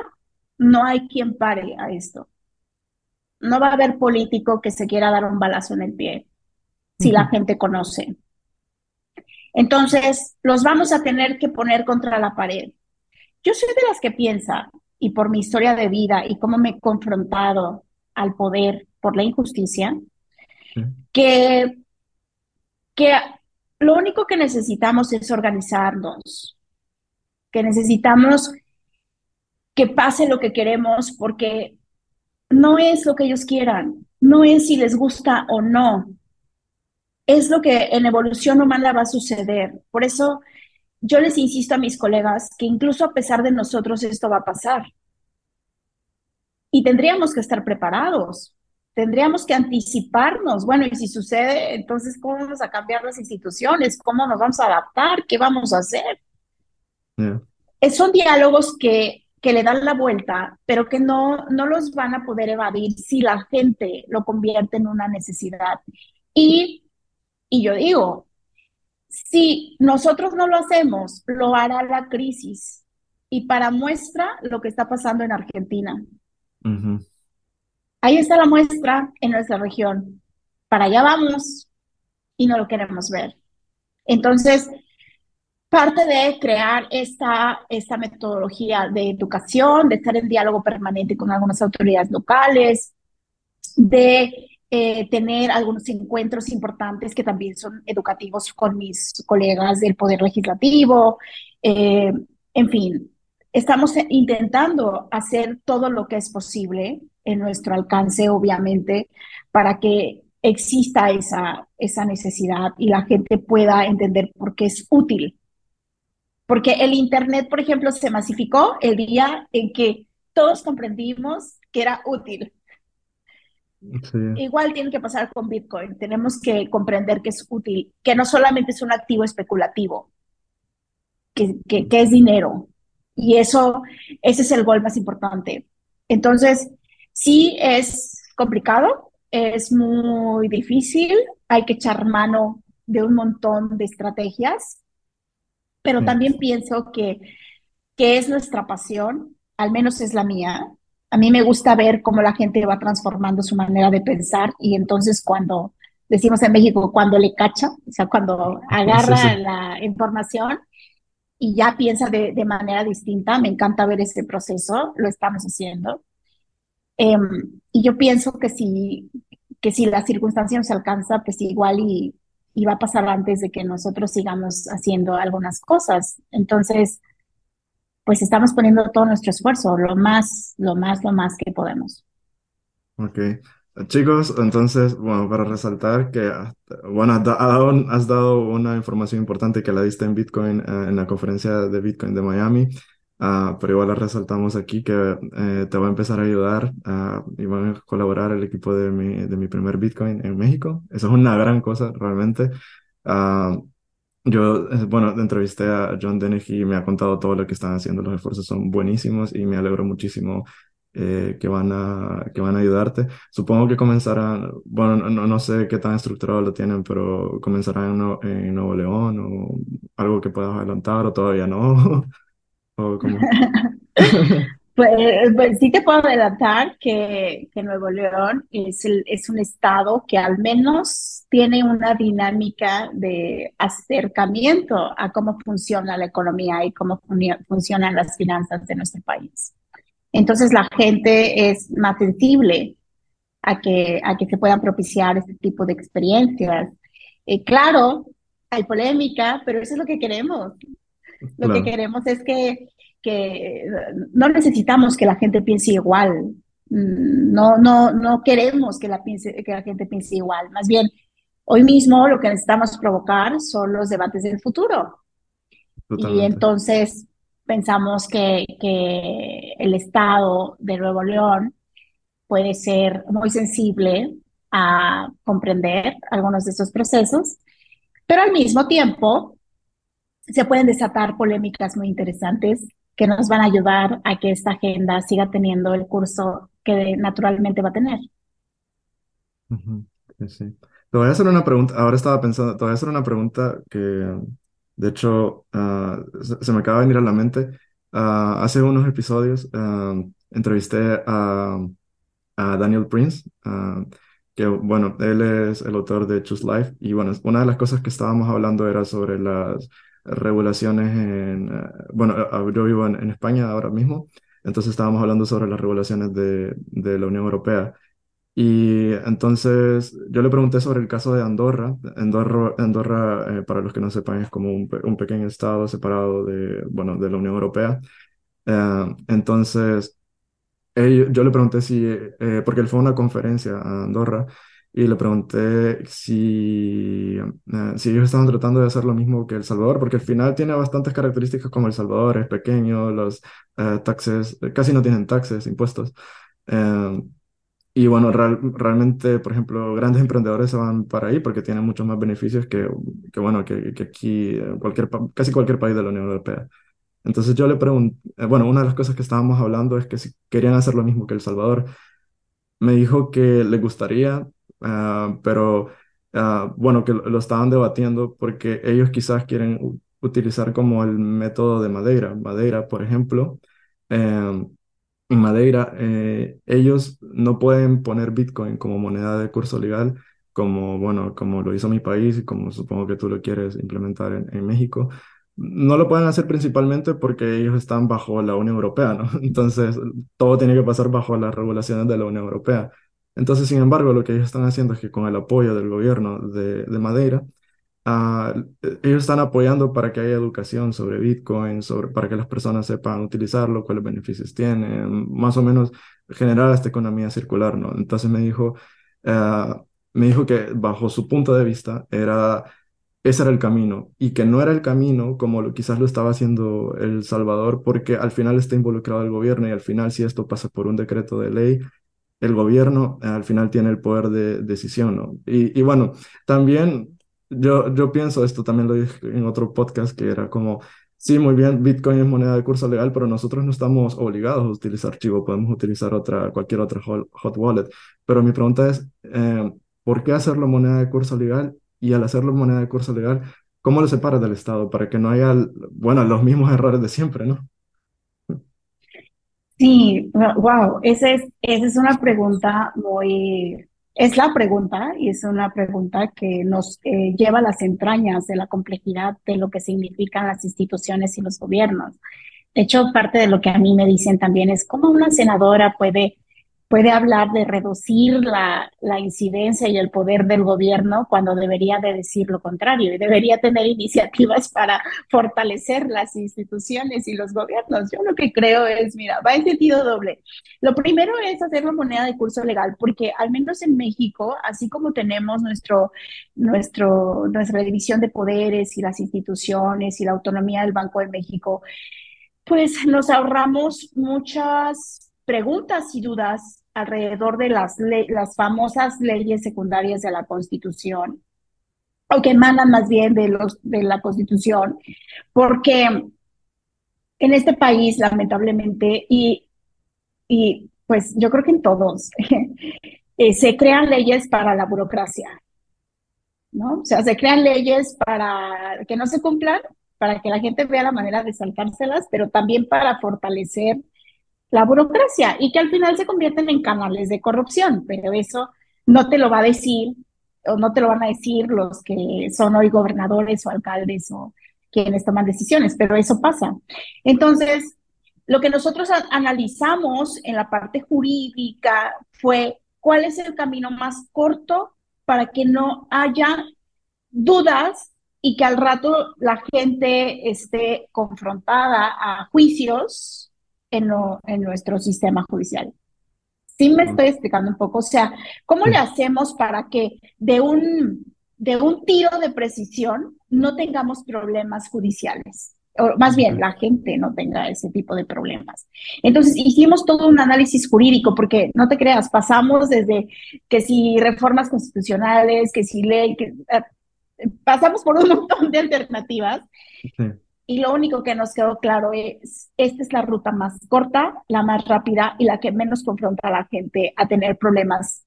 no hay quien pare a esto. No va a haber político que se quiera dar un balazo en el pie si la gente conoce. Entonces, los vamos a tener que poner contra la pared. Yo soy de las que piensa, y por mi historia de vida y cómo me he confrontado al poder por la injusticia, que, que lo único que necesitamos es organizarnos, que necesitamos que pase lo que queremos porque no es lo que ellos quieran, no es si les gusta o no, es lo que en evolución humana va a suceder. Por eso yo les insisto a mis colegas que incluso a pesar de nosotros esto va a pasar. Y tendríamos que estar preparados, tendríamos que anticiparnos. Bueno, y si sucede, entonces, ¿cómo vamos a cambiar las instituciones? ¿Cómo nos vamos a adaptar? ¿Qué vamos a hacer? Son diálogos que, que le dan la vuelta, pero que no, no los van a poder evadir si la gente lo convierte en una necesidad. Y, y yo digo, si nosotros no lo hacemos, lo hará la crisis. Y para muestra lo que está pasando en Argentina. Ahí está la muestra en nuestra región. Para allá vamos y no lo queremos ver. Entonces, parte de crear esta, esta metodología de educación, de estar en diálogo permanente con algunas autoridades locales, de eh, tener algunos encuentros importantes que también son educativos con mis colegas del Poder Legislativo. Eh, en fin, estamos intentando hacer todo lo que es posible en nuestro alcance, obviamente, para que exista esa, esa necesidad y la gente pueda entender por qué es útil. Porque el Internet, por ejemplo, se masificó el día en que todos comprendimos que era útil. Igual tiene que pasar con Bitcoin. Tenemos que comprender que es útil, que no solamente es un activo especulativo, que, que, es dinero. Y eso, ese es el gol más importante. Entonces, sí es complicado, es muy difícil, hay que echar mano de un montón de estrategias, pero también pienso que, que es nuestra pasión, al menos es la mía, a mí me gusta ver cómo la gente va transformando su manera de pensar y entonces cuando decimos en México, cuando le cacha, o sea, cuando agarra la información y ya piensa de, manera distinta, me encanta ver ese proceso, lo estamos haciendo. Em, y yo pienso que si, que si la circunstancia se alcanza, pues igual y, y va a pasar antes de que nosotros sigamos haciendo algunas cosas. Entonces, pues estamos poniendo todo nuestro esfuerzo, lo más, lo más, lo más que podemos. Ok. Chicos, entonces, bueno, para resaltar que, bueno, has dado, has dado una información importante que la diste en Bitcoin, eh, en la conferencia de Bitcoin de Miami, uh, pero igual resaltamos aquí que eh, te va a empezar a ayudar uh, y van a colaborar el equipo de mi, de mi primer Bitcoin en México. Eso es una gran cosa, realmente. Uh, yo, eh, bueno, entrevisté a John Dennehy y me ha contado todo lo que están haciendo. Los esfuerzos son buenísimos y me alegro muchísimo eh, que, van a, que van a ayudarte. Supongo que comenzarán, bueno, no, no sé qué tan estructurado lo tienen, pero comenzarán en, en Nuevo León o algo que puedas adelantar o todavía no. <laughs> o como... <laughs> Pues, pues, sí te puedo adelantar que, que Nuevo León es, el, es un estado que al menos tiene una dinámica de acercamiento a cómo funciona la economía y cómo funcionan las finanzas de nuestro país. Entonces la gente es más sensible a que, a que se puedan propiciar este tipo de experiencias. Eh, claro, hay polémica, pero eso es lo que queremos. Lo que queremos es que que no necesitamos que la gente piense igual, mm, no, no, no queremos que la, piense, que la gente piense igual, más bien hoy mismo lo que necesitamos provocar son los debates del futuro. Y entonces pensamos que, que el Estado de Nuevo León puede ser muy sensible a comprender algunos de estos procesos, pero al mismo tiempo se pueden desatar polémicas muy interesantes que nos van a ayudar a que esta agenda siga teniendo el curso que naturalmente va a tener. Sí, Te voy a hacer una pregunta, ahora estaba pensando, te voy a hacer una pregunta que de hecho ah, se, me acaba de venir a la mente. Ah, hace unos episodios ah, entrevisté a, a, Daniel Prince, que bueno, él es el autor de Choose Life y bueno, una de las cosas que estábamos hablando era sobre las regulaciones en, eh, bueno, yo vivo en, España ahora mismo, entonces estábamos hablando sobre las regulaciones de, de, la Unión Europea. Y entonces yo le pregunté sobre el caso de Andorra. Andorra, Andorra eh, para los que no sepan, es como un, un, pequeño estado separado de, bueno, de la Unión Europea. Eh, entonces, yo le pregunté si, porque él fue a una conferencia a Andorra, y le pregunté si, eh, si ellos estaban tratando de hacer lo mismo que El Salvador, porque al final tiene bastantes características como El Salvador, es pequeño, los uh, taxes, casi no tienen taxes, impuestos. Eh, y bueno, realmente, por ejemplo, grandes emprendedores se van para ahí porque tienen muchos más beneficios que, que bueno, que, que aquí, cualquier, casi cualquier país de la Unión Europea. Entonces yo le pregunté, bueno, una de las cosas que estábamos hablando es que si querían hacer lo mismo que El Salvador, me dijo que le gustaría, Ah, pero ah, bueno, que lo estaban debatiendo porque ellos quizás quieren utilizar como el método de Madeira. Madeira, por ejemplo, em, en Madeira, eh, ellos no pueden poner Bitcoin como moneda de curso legal, como, bueno, como lo hizo mi país y como supongo que tú lo quieres implementar en, en México. No lo pueden hacer principalmente porque ellos están bajo la Unión Europea, ¿no? <laughs> Entonces, todo tiene que pasar bajo las regulaciones de la Unión Europea. Entonces, sin embargo, lo que ellos están haciendo es que con el apoyo del gobierno de, de Madeira, uh, ellos están apoyando para que haya educación sobre Bitcoin, sobre, para que las personas sepan utilizarlo, cuáles beneficios tiene, más o menos generar esta economía circular, ¿no? Entonces me dijo, uh, me dijo que bajo su punto de vista era ese era el camino y que no era el camino como lo, quizás lo estaba haciendo El Salvador porque al final está involucrado el gobierno y al final si esto pasa por un decreto de ley el gobierno eh, al final tiene el poder de decisión, ¿no? Y, bueno, también yo, yo pienso, esto también lo dije en otro podcast, que era como, sí, muy bien, Bitcoin es moneda de curso legal, pero nosotros no estamos obligados a utilizar Chivo, podemos utilizar otra, cualquier otra hot wallet. Pero mi pregunta es, eh, ¿por qué hacerlo moneda de curso legal? Y al hacerlo moneda de curso legal, ¿cómo lo separas del Estado? Para que no haya, bueno, los mismos errores de siempre, ¿no? Sí, wow, esa es, esa es una pregunta muy, es la pregunta y es una pregunta que nos eh, lleva a las entrañas de la complejidad de lo que significan las instituciones y los gobiernos. De hecho, parte de lo que a mí me dicen también es cómo una senadora puede puede hablar de reducir la, la, incidencia y el poder del gobierno cuando debería de decir lo contrario y debería tener iniciativas para fortalecer las instituciones y los gobiernos. Yo lo que creo es, mira, va en sentido doble. Lo primero es hacer la moneda de curso legal, porque al menos en México, así como tenemos nuestro, nuestro, nuestra división de poderes y las instituciones y la autonomía del Banco de México, pues nos ahorramos muchas preguntas y dudas alrededor de las, las famosas leyes secundarias de la Constitución, o que emanan más bien de, los, de la Constitución, porque en este país, lamentablemente, y, y pues yo creo que en todos, <laughs> eh, se crean leyes para la burocracia, ¿no? O sea, se crean leyes para que no se cumplan, para que la gente vea la manera de saltárselas, pero también para fortalecer la burocracia y que al final se convierten en canales de corrupción, pero eso no te lo va a decir o no te lo van a decir los que son hoy gobernadores o alcaldes o quienes toman decisiones, pero eso pasa. Entonces, lo que nosotros analizamos en la parte jurídica fue cuál es el camino más corto para que no haya dudas y que al rato la gente esté confrontada a juicios en, en nuestro sistema judicial. Sí me estoy explicando un poco, o sea, ¿cómo le hacemos para que de un, de un tiro de precisión no tengamos problemas judiciales? O más bien, la gente no tenga ese tipo de problemas. Entonces, hicimos todo un análisis jurídico, porque no te creas, pasamos desde que si reformas constitucionales, que si ley, que, eh, pasamos por un <laughs> montón de alternativas. Sí y lo único que nos quedó claro es, esta es la ruta más corta, la más rápida y la que menos confronta a la gente a tener problemas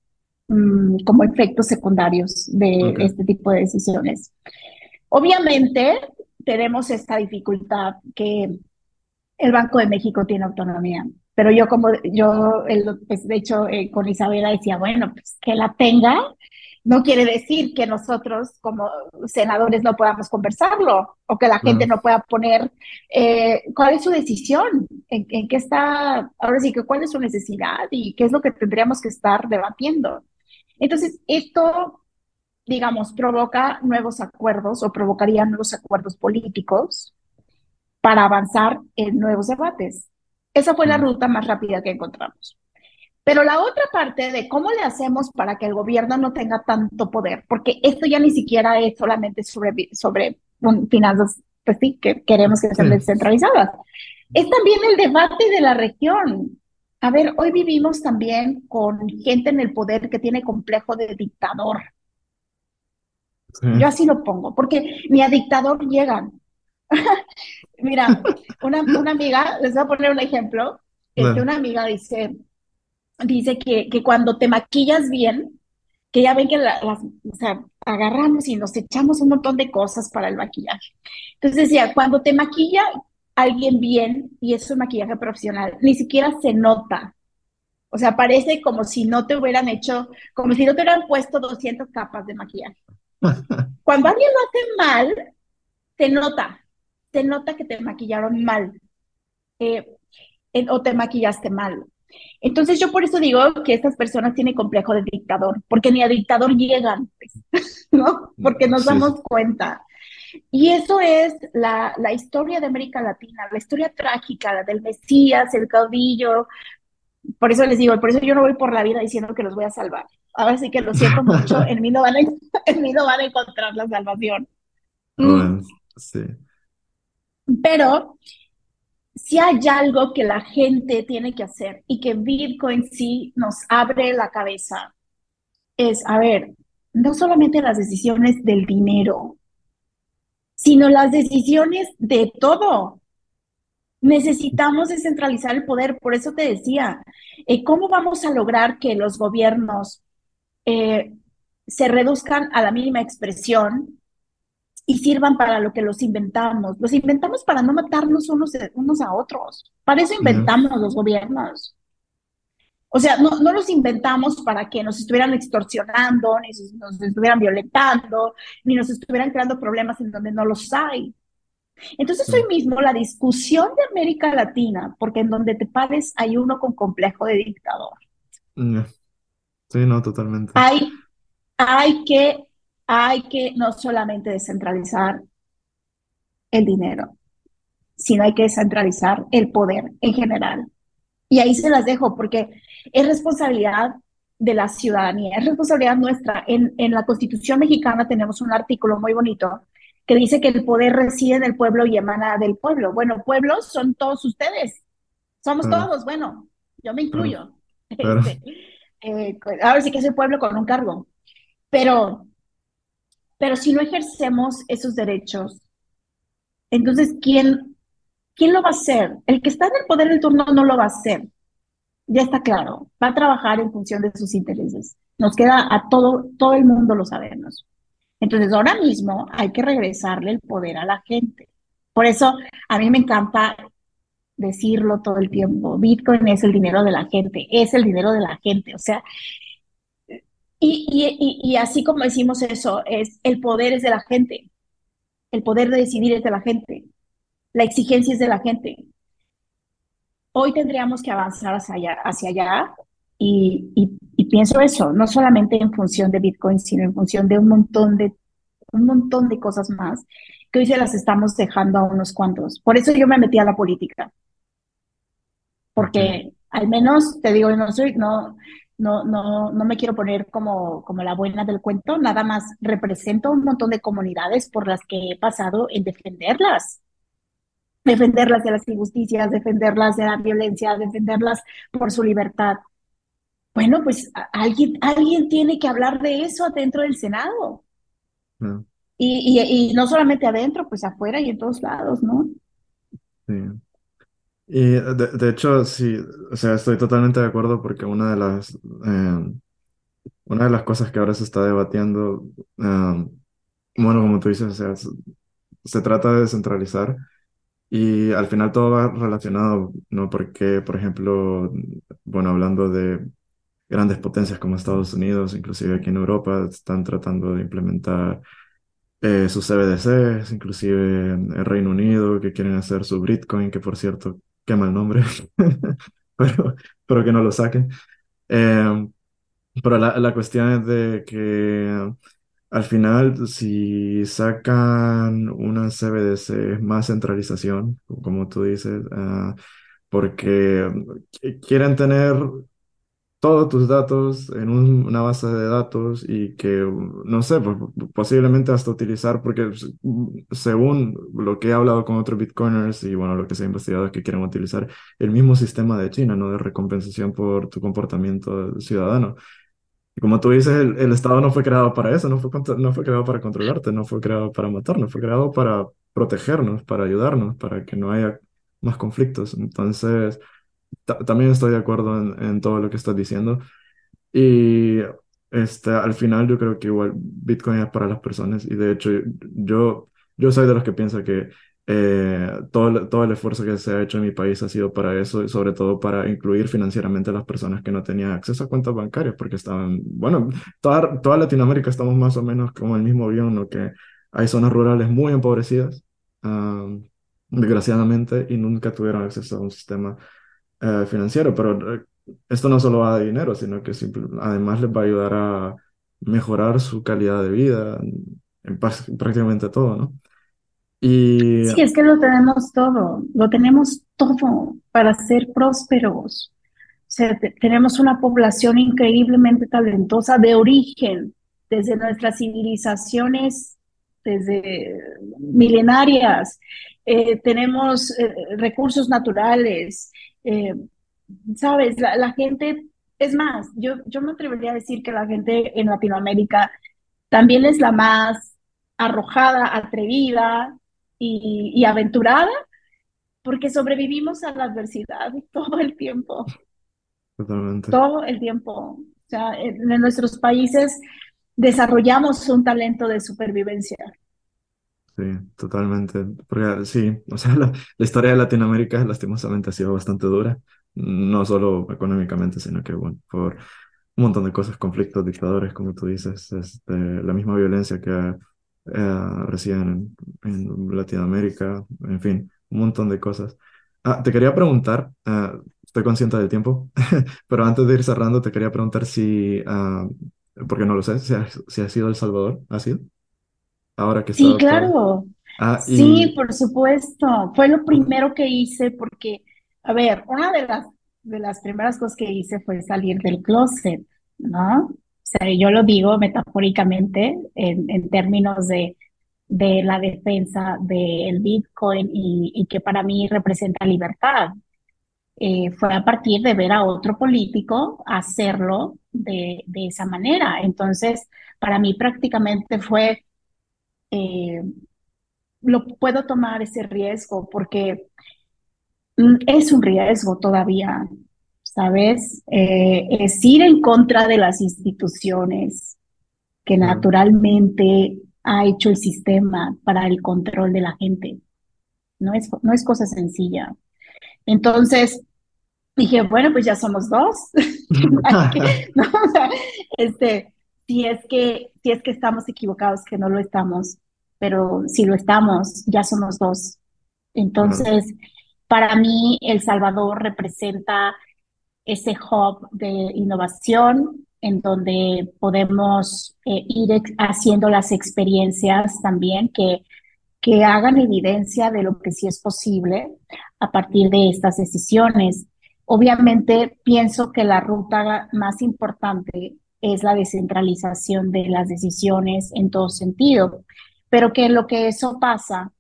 mm, como efectos secundarios de este tipo de decisiones. Obviamente tenemos esta dificultad que el Banco de México tiene autonomía, pero yo como yo, pues, de hecho, eh, con Isabela decía, bueno, pues que la tenga, no quiere decir que nosotros como senadores no podamos conversarlo o que la gente no pueda poner eh, cuál es su decisión, en, qué está, ahora sí que cuál es su necesidad y qué es lo que tendríamos que estar debatiendo. Entonces, esto, digamos, provoca nuevos acuerdos o provocaría nuevos acuerdos políticos para avanzar en nuevos debates. Esa fue la ruta más rápida que encontramos. Pero la otra parte de cómo le hacemos para que el gobierno no tenga tanto poder, porque esto ya ni siquiera es solamente sobre, sobre finanzas, pues sí, que queremos que sean descentralizadas. Es también el debate de la región. A ver, hoy vivimos también con gente en el poder que tiene complejo de dictador. Yo así lo pongo, porque ni a dictador llegan. <laughs> Mira, una, una, amiga, les voy a poner un ejemplo, que una amiga dice, dice que, que cuando te maquillas bien, que ya ven que las, o sea, agarramos y nos echamos un montón de cosas para el maquillaje. Entonces decía, cuando te maquilla alguien bien y es un maquillaje profesional, ni siquiera se nota. O sea, parece como si no te hubieran hecho, como si no te hubieran puesto 200 capas de maquillaje. <laughs> Cuando alguien lo hace mal, se nota, se nota que te maquillaron mal eh, o te maquillaste mal. Entonces yo por eso digo que estas personas tienen complejo de dictador, porque ni a dictador llegan, pues, <laughs> ¿no? Porque nos damos cuenta. Y eso es la, la, historia de América Latina, la historia trágica la del Mesías, el caudillo. Por eso les digo, por eso yo no voy por la vida diciendo que los voy a salvar. Ahora sí que lo siento mucho, <laughs> en mí no van a, en mí no van a encontrar la salvación. Mm. sí. Pero si hay algo que la gente tiene que hacer y que Bitcoin sí nos abre la cabeza, es, a ver, no solamente las decisiones del dinero, sino las decisiones de todo. Necesitamos descentralizar el poder, por eso te decía, eh, ¿cómo vamos a lograr que los gobiernos eh, se reduzcan a la mínima expresión y sirvan para lo que los inventamos. Los inventamos para no matarnos unos, unos a otros. Para eso inventamos los gobiernos. O sea, no, no los inventamos para que nos estuvieran extorsionando, ni nos estuvieran violentando, ni nos estuvieran creando problemas en donde no los hay. Entonces, hoy mismo la discusión de América Latina, porque en donde te pares hay uno con complejo de dictador. Sí, no, totalmente. Hay, hay que hay que no solamente descentralizar el dinero, sino hay que descentralizar el poder en general. Y ahí se las dejo porque es responsabilidad de la ciudadanía, es responsabilidad nuestra. En, en la Constitución mexicana tenemos un artículo muy bonito que dice que el poder reside en el pueblo y emana del pueblo. Bueno, pueblos son todos ustedes, somos todos, bueno, yo me incluyo. <laughs> Este, eh, ahora sí que es el pueblo con un cargo, pero pero si no ejercemos esos derechos, entonces, ¿quién, ¿quién lo va a hacer? El que está en el poder del turno no lo va a hacer. Ya está claro, va a trabajar en función de sus intereses. Nos queda a todo, todo el mundo lo sabemos. Entonces, ahora mismo hay que regresarle el poder a la gente. Por eso, a mí me encanta decirlo todo el tiempo. Bitcoin es el dinero de la gente, es el dinero de la gente. O sea, y, y, así como decimos eso, es el poder es de la gente, el poder de decidir es de la gente, la exigencia es de la gente. Hoy tendríamos que avanzar hacia allá, hacia allá y, y, pienso eso, no solamente en función de Bitcoin, sino en función de un montón de, un montón de cosas más que hoy se las estamos dejando a unos cuantos. Por eso yo me metí a la política, porque al menos, te digo, no soy, no, no, no, no me quiero poner como, como la buena del cuento, nada más represento un montón de comunidades por las que he pasado en defenderlas. Defenderlas de las injusticias, defenderlas de la violencia, defenderlas por su libertad. Bueno, pues alguien, alguien tiene que hablar de eso adentro del Senado. Mm. Y, y, y, no solamente adentro, pues afuera y en todos lados, ¿no? Sí. Y de, hecho, sí, o sea, estoy totalmente de acuerdo porque una de las, eh, una de las cosas que ahora se está debatiendo, eh, bueno, como tú dices, o sea, se, trata de descentralizar y al final todo va relacionado, ¿no? Porque, por ejemplo, bueno, hablando de grandes potencias como Estados Unidos, inclusive aquí en Europa, están tratando de implementar eh, sus CBDCs, inclusive el Reino Unido, que quieren hacer su Bitcoin, que por cierto qué mal nombre, <laughs> pero, pero que no lo saquen. Em, pero la, la cuestión es de que al final, si sacan una CBDC, más centralización, como tú dices, ah, porque quieren tener todos tus datos en una base de datos y que, no sé, pues, posiblemente hasta utilizar, porque según lo que he hablado con otros bitcoiners y bueno, lo que se ha investigado es que quieren utilizar el mismo sistema de China, ¿no? De recompensación por tu comportamiento ciudadano. Y como tú dices, el, Estado no fue creado para eso, no fue, no fue creado para controlarte, no fue creado para matarnos, fue creado para protegernos, para ayudarnos, para que no haya más conflictos. Entonces también estoy de acuerdo en, todo lo que estás diciendo. Y este, al final yo creo que igual Bitcoin es para las personas y de hecho yo, yo soy de los que piensa que eh, todo, todo el esfuerzo que se ha hecho en mi país ha sido para eso y sobre todo para incluir financieramente a las personas que no tenían acceso a cuentas bancarias porque estaban, bueno, toda, toda Latinoamérica estamos más o menos como el mismo avión, lo que hay zonas rurales muy empobrecidas, desgraciadamente, y nunca tuvieron acceso a un sistema eh, financiero, pero eh, esto no solo va de dinero, sino que además les va a ayudar a mejorar su calidad de vida, en prácticamente todo, ¿no? Sí, es que lo tenemos todo, lo tenemos todo para ser prósperos. O sea, tenemos una población increíblemente talentosa de origen, desde nuestras civilizaciones, desde milenarias. Eh, tenemos recursos naturales, eh, Sabes, la, gente, es más, yo, yo me atrevería a decir que la gente en Latinoamérica también es la más arrojada, atrevida y, aventurada, porque sobrevivimos a la adversidad <laughs> todo el tiempo. Totalmente. Todo el tiempo. O sea, en nuestros países desarrollamos un talento de supervivencia. Sí, totalmente. Porque sí, o sea, <laughs> la, historia de Latinoamérica lastimosamente ha sido bastante dura, no solo económicamente, sino que, bueno, por un montón de cosas, conflictos, dictadores, como tú dices, este, la misma violencia que eh, reciben en, Latinoamérica, en fin, un montón de cosas. Ah, te quería preguntar, eh, estoy consciente del tiempo, <laughs> pero antes de ir cerrando, te quería preguntar si, ah, porque no lo sé, si ha sido El Salvador, ¿ha sido? Ahora que Sí, claro. Ah, sí, por supuesto. Fue lo primero que hice porque, a ver, una de las, de las primeras cosas que hice fue salir del closet, ¿no? O sea, yo lo digo metafóricamente en, en términos de, de la defensa del Bitcoin y, que para mí representa libertad. Eh, fue a partir de ver a otro político hacerlo de, de esa manera. Entonces, para mí prácticamente fue eh, lo puedo tomar ese riesgo porque mm, es un riesgo todavía, ¿sabes? Eh, es ir en contra de las instituciones que naturalmente ha hecho el sistema para el control de la gente. No es, no es cosa sencilla. Entonces, dije, bueno, pues ya somos dos. <laughs> <laughs> este, si es que, si es que estamos equivocados, que no lo estamos, pero si lo estamos, ya somos dos. Entonces, para mí, El Salvador representa ese hub de innovación en donde podemos eh, ir haciendo las experiencias también que, que hagan evidencia de lo que sí es posible a partir de estas decisiones. Obviamente, pienso que la ruta más importante es la descentralización de las decisiones en todo sentido, pero que lo que eso pasa,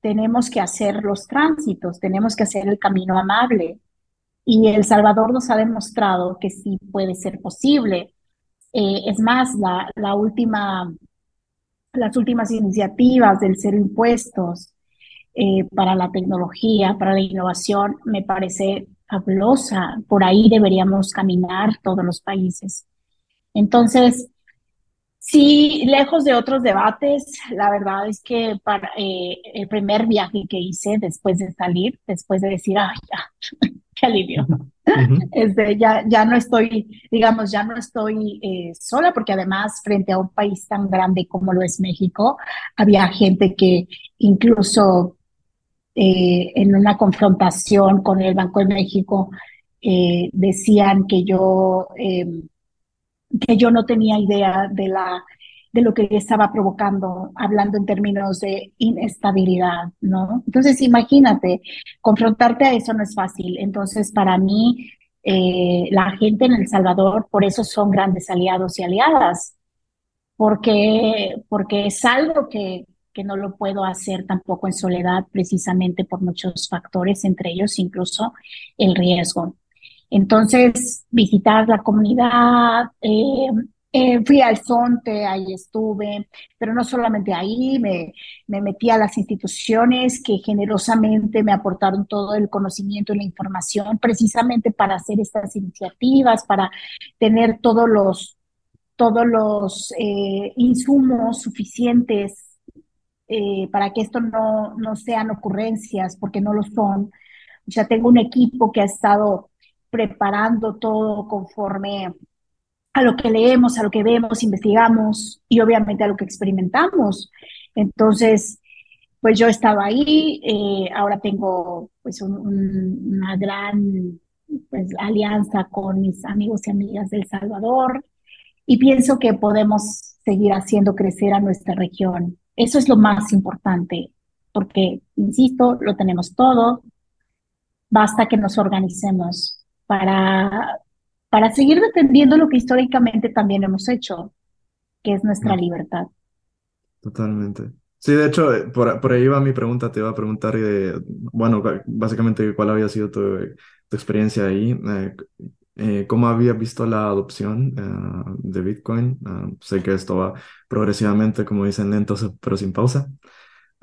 tenemos que hacer los tránsitos, tenemos que hacer el camino amable. Y El Salvador nos ha demostrado que sí puede ser posible. Eh, es más, la, la última, las últimas iniciativas del cero impuestos eh, para la tecnología, para la innovación, me parece fabulosa. Por ahí deberíamos caminar todos los países. Entonces, Sí, lejos de otros debates, la verdad es que para eh, el primer viaje que hice después de salir, después de decir, ay, ya, <laughs> qué alivio, <laughs> este, ya, ya no estoy, digamos, ya no estoy eh, sola, porque además frente a un país tan grande como lo es México, había gente que incluso eh, en una confrontación con el Banco de México decían que yo em, que yo no tenía idea de, la, de lo que estaba provocando, hablando en términos de inestabilidad, ¿no? Entonces, imagínate, confrontarte a eso no es fácil. Entonces, para mí, eh, la gente en El Salvador, por eso son grandes aliados y aliadas, porque, porque es algo que, que no lo puedo hacer tampoco en soledad, precisamente por muchos factores, entre ellos incluso el riesgo. Entonces, visitar la comunidad, eh, eh, fui al Sonte, ahí estuve, pero no solamente ahí, me, me metí a las instituciones que generosamente me aportaron todo el conocimiento y la información precisamente para hacer estas iniciativas, para tener todos los, todos los eh, insumos suficientes para que esto no, no sean ocurrencias, porque no lo son. Sea, tengo un equipo que ha estado preparando todo conforme a lo que leemos, a lo que vemos, investigamos y obviamente a lo que experimentamos. Entonces, pues yo estaba ahí, eh, ahora tengo pues una gran pues, alianza con mis amigos y amigas del Salvador y pienso que podemos seguir haciendo crecer a nuestra región. Eso es lo más importante, porque, insisto, lo tenemos todo, basta que nos organicemos para, para seguir defendiendo lo que históricamente también hemos hecho, que es nuestra libertad. Totalmente. Sí, de hecho, eh, por, por ahí va mi pregunta, te iba a preguntar, eh, bueno, básicamente cuál había sido tu, tu experiencia ahí, eh, eh, ¿cómo había visto la adopción eh, de Bitcoin? Ah, sé que esto va progresivamente, como dicen, lento, pero sin pausa.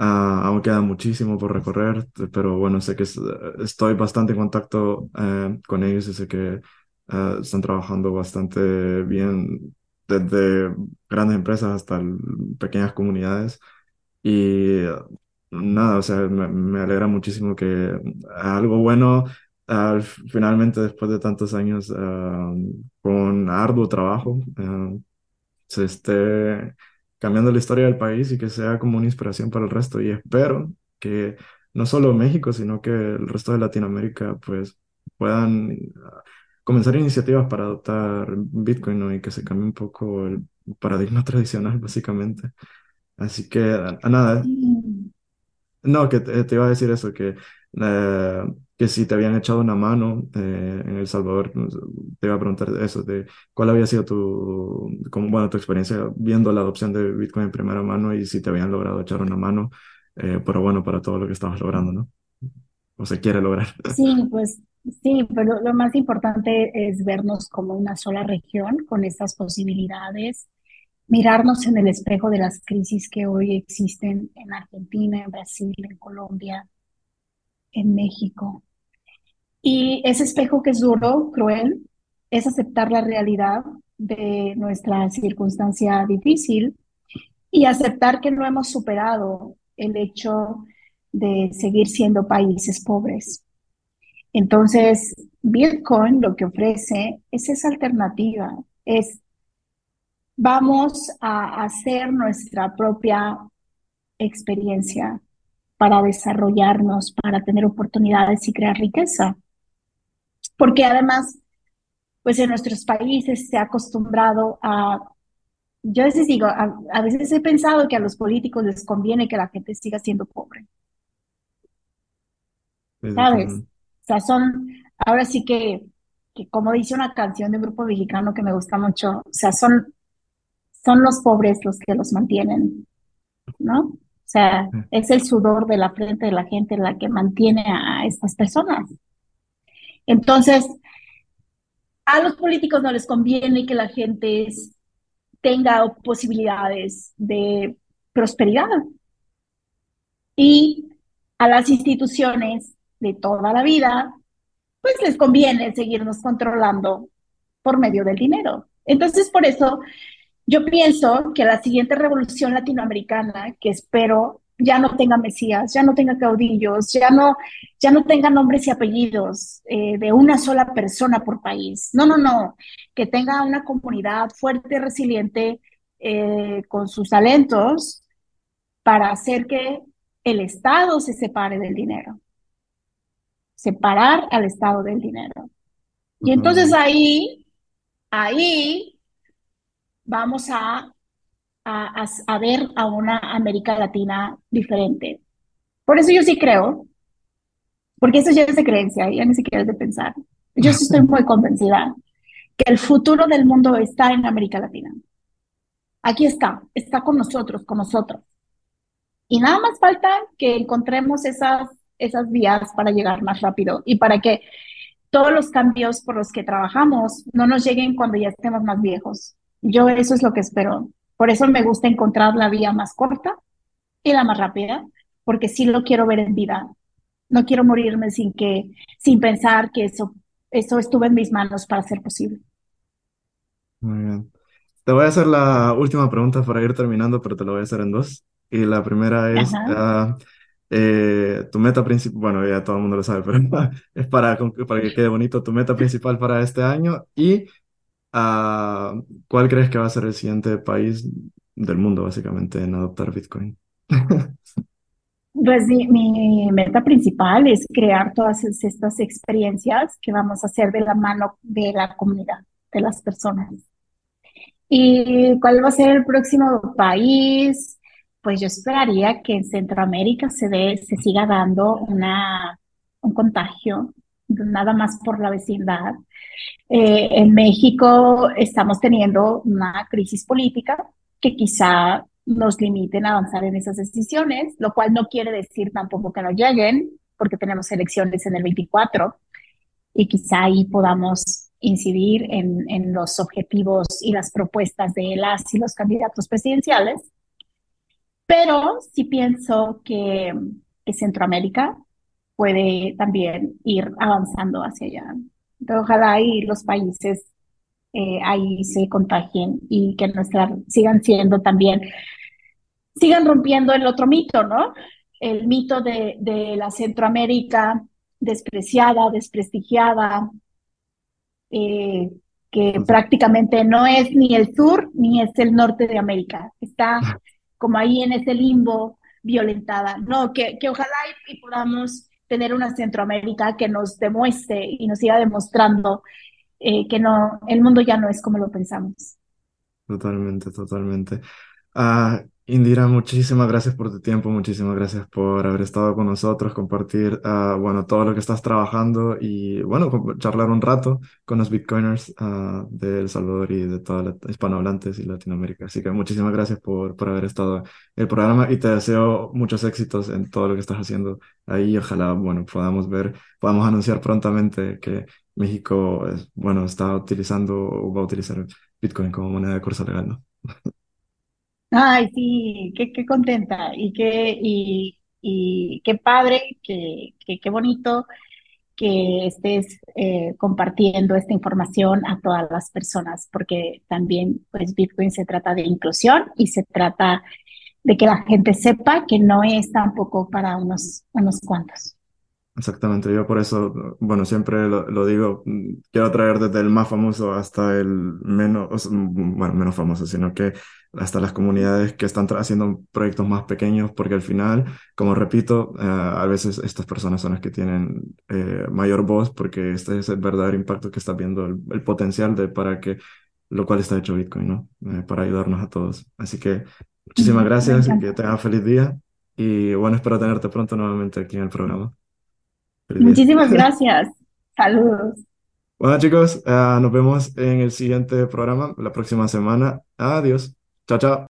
Ah, aún queda muchísimo por recorrer, pero bueno, sé que estoy bastante en contacto eh, con ellos y sé que están trabajando bastante bien desde grandes empresas hasta pequeñas comunidades. Y nada, o sea, me, alegra muchísimo que algo bueno finalmente, después de tantos años ah, con arduo trabajo, ah, se esté cambiando la historia del país y que sea como una inspiración para el resto. Y espero que no solo México, sino que el resto de Latinoamérica pues puedan ah, comenzar iniciativas para adoptar Bitcoin y que se cambie un poco el paradigma <laughs> tradicional, básicamente. Así que, a, nada. No, que te, iba a decir eso, que eh, que si te habían echado una mano eh, en El Salvador, te iba a preguntar eso, de cuál había sido tu, como, bueno, tu experiencia viendo la adopción de Bitcoin en primera mano y si te habían logrado echar una mano, eh, pero bueno, para todo lo que estabas logrando, ¿no? O se quiere lograr. Sí, pues sí, pero lo más importante es vernos como una sola región con estas posibilidades, mirarnos en el espejo de las crisis que hoy existen en Argentina, en Brasil, en Colombia, en México y ese espejo que es duro, cruel, es aceptar la realidad de nuestra circunstancia difícil y aceptar que no hemos superado el hecho de seguir siendo países pobres. Entonces, Bitcoin lo que ofrece es esa alternativa, es vamos a hacer nuestra propia experiencia para desarrollarnos, para tener oportunidades y crear riqueza porque además, pues en nuestros países se ha acostumbrado a, yo a veces digo, a, veces he pensado que a los políticos les conviene que la gente siga siendo pobre. ¿Sabes? O sea, son, ahora sí que, que como dice una canción de un grupo mexicano que me gusta mucho, o sea, son, son los pobres los que los mantienen, ¿no? O sea, es el sudor de la frente de la gente la que mantiene a estas personas. Entonces, a los políticos no les conviene que la gente tenga posibilidades de prosperidad. Y a las instituciones de toda la vida, pues les conviene seguirnos controlando por medio del dinero. Entonces, por eso yo pienso que la siguiente revolución latinoamericana, que espero ya no tenga mesías, ya no tenga caudillos, ya no, ya no tenga nombres y apellidos eh, de una sola persona por país. No, no, no, que tenga una comunidad fuerte, resiliente, eh, con sus talentos para hacer que el Estado se separe del dinero. Separar al Estado del dinero. Y entonces ahí, ahí vamos a a, ver a una América Latina diferente. Por eso yo sí creo, porque eso ya es de creencia, ya ni siquiera es de pensar. Yo estoy <laughs> muy convencida que el futuro del mundo está en América Latina. Aquí está, está con nosotros, con nosotros. Y nada más falta que encontremos esas, esas vías para llegar más rápido y para que todos los cambios por los que trabajamos no nos lleguen cuando ya estemos más viejos. Yo eso es lo que espero. Por eso me gusta encontrar la vía más corta y la más rápida, porque sí lo quiero ver en vida. No quiero morirme sin que, sin pensar que eso, eso estuvo en mis manos para ser posible. Muy bien. Te voy a hacer la última pregunta para ir terminando, pero te lo voy a hacer en dos. Y la primera es, ah, eh, tu meta principal, bueno, ya todo el mundo lo sabe, <laughs> pero es para, para que quede bonito, tu meta principal para este año y uh, ¿cuál crees que va a ser el siguiente país del mundo, básicamente, en adoptar Bitcoin? Pues mi, mi, meta principal es crear todas estas experiencias que vamos a hacer de la mano de la comunidad, de las personas. ¿Y cuál va a ser el próximo país? Pues yo esperaría que en Centroamérica se, dé, se siga dando una, un contagio, nada más por la vecindad. Eh, en México estamos teniendo una crisis política que quizá nos limiten a avanzar en esas decisiones, lo cual no quiere decir tampoco que no lleguen, porque tenemos elecciones en el 24 y quizá ahí podamos incidir en, en los objetivos y las propuestas de las y los candidatos presidenciales. Pero sí pienso que, que Centroamérica puede también ir avanzando hacia allá. Ojalá ahí los países eh, ahí se contagien y que nuestras sigan siendo también, sigan rompiendo el otro mito, ¿no? El mito de, de la Centroamérica despreciada, desprestigiada, eh, que prácticamente no es ni el sur ni es el norte de América. Está como ahí en ese limbo violentada. No, que, que ojalá y, podamos tener una Centroamérica que nos demuestre y nos siga demostrando eh, que no, el mundo ya no es como lo pensamos. Totalmente, totalmente. Ah, Indira, muchísimas gracias por tu tiempo, muchísimas gracias por haber estado con nosotros, compartir, uh, bueno, todo lo que estás trabajando y, bueno, charlar un rato con los Bitcoiners uh, de El Salvador y de toda la hispanohablantes y Latinoamérica. Así que muchísimas gracias por, por haber estado en el programa y te deseo muchos éxitos en todo lo que estás haciendo ahí. Ojalá, bueno, podamos ver, podamos anunciar prontamente que México, bueno, está utilizando o va a utilizar Bitcoin como moneda de curso legal, ¿no? <laughs> Ay, sí, qué, qué contenta y qué, y, y qué padre, qué, qué, qué bonito que estés eh, compartiendo esta información a todas las personas, porque también pues Bitcoin se trata de inclusión y se trata de que la gente sepa que no es tampoco para unos, unos cuantos. Exactamente, yo por eso, bueno, siempre lo, digo, mm, quiero traer desde el más famoso hasta el menos, bueno, menos famoso, sino que hasta las comunidades que están haciendo proyectos más pequeños, porque al final, como repito, eh, a veces estas personas son las que tienen eh, mayor voz, porque este es el verdadero impacto que está viendo, el, potencial de para que, lo cual está hecho Bitcoin, ¿no? Eh, para ayudarnos a todos. Así que muchísimas gracias que tengan feliz día. Y bueno, espero tenerte pronto nuevamente aquí en el programa. Muchísimas <laughs> gracias. Saludos. Bueno chicos, ah, nos vemos en el siguiente programa la próxima semana. Adiós. じゃじゃ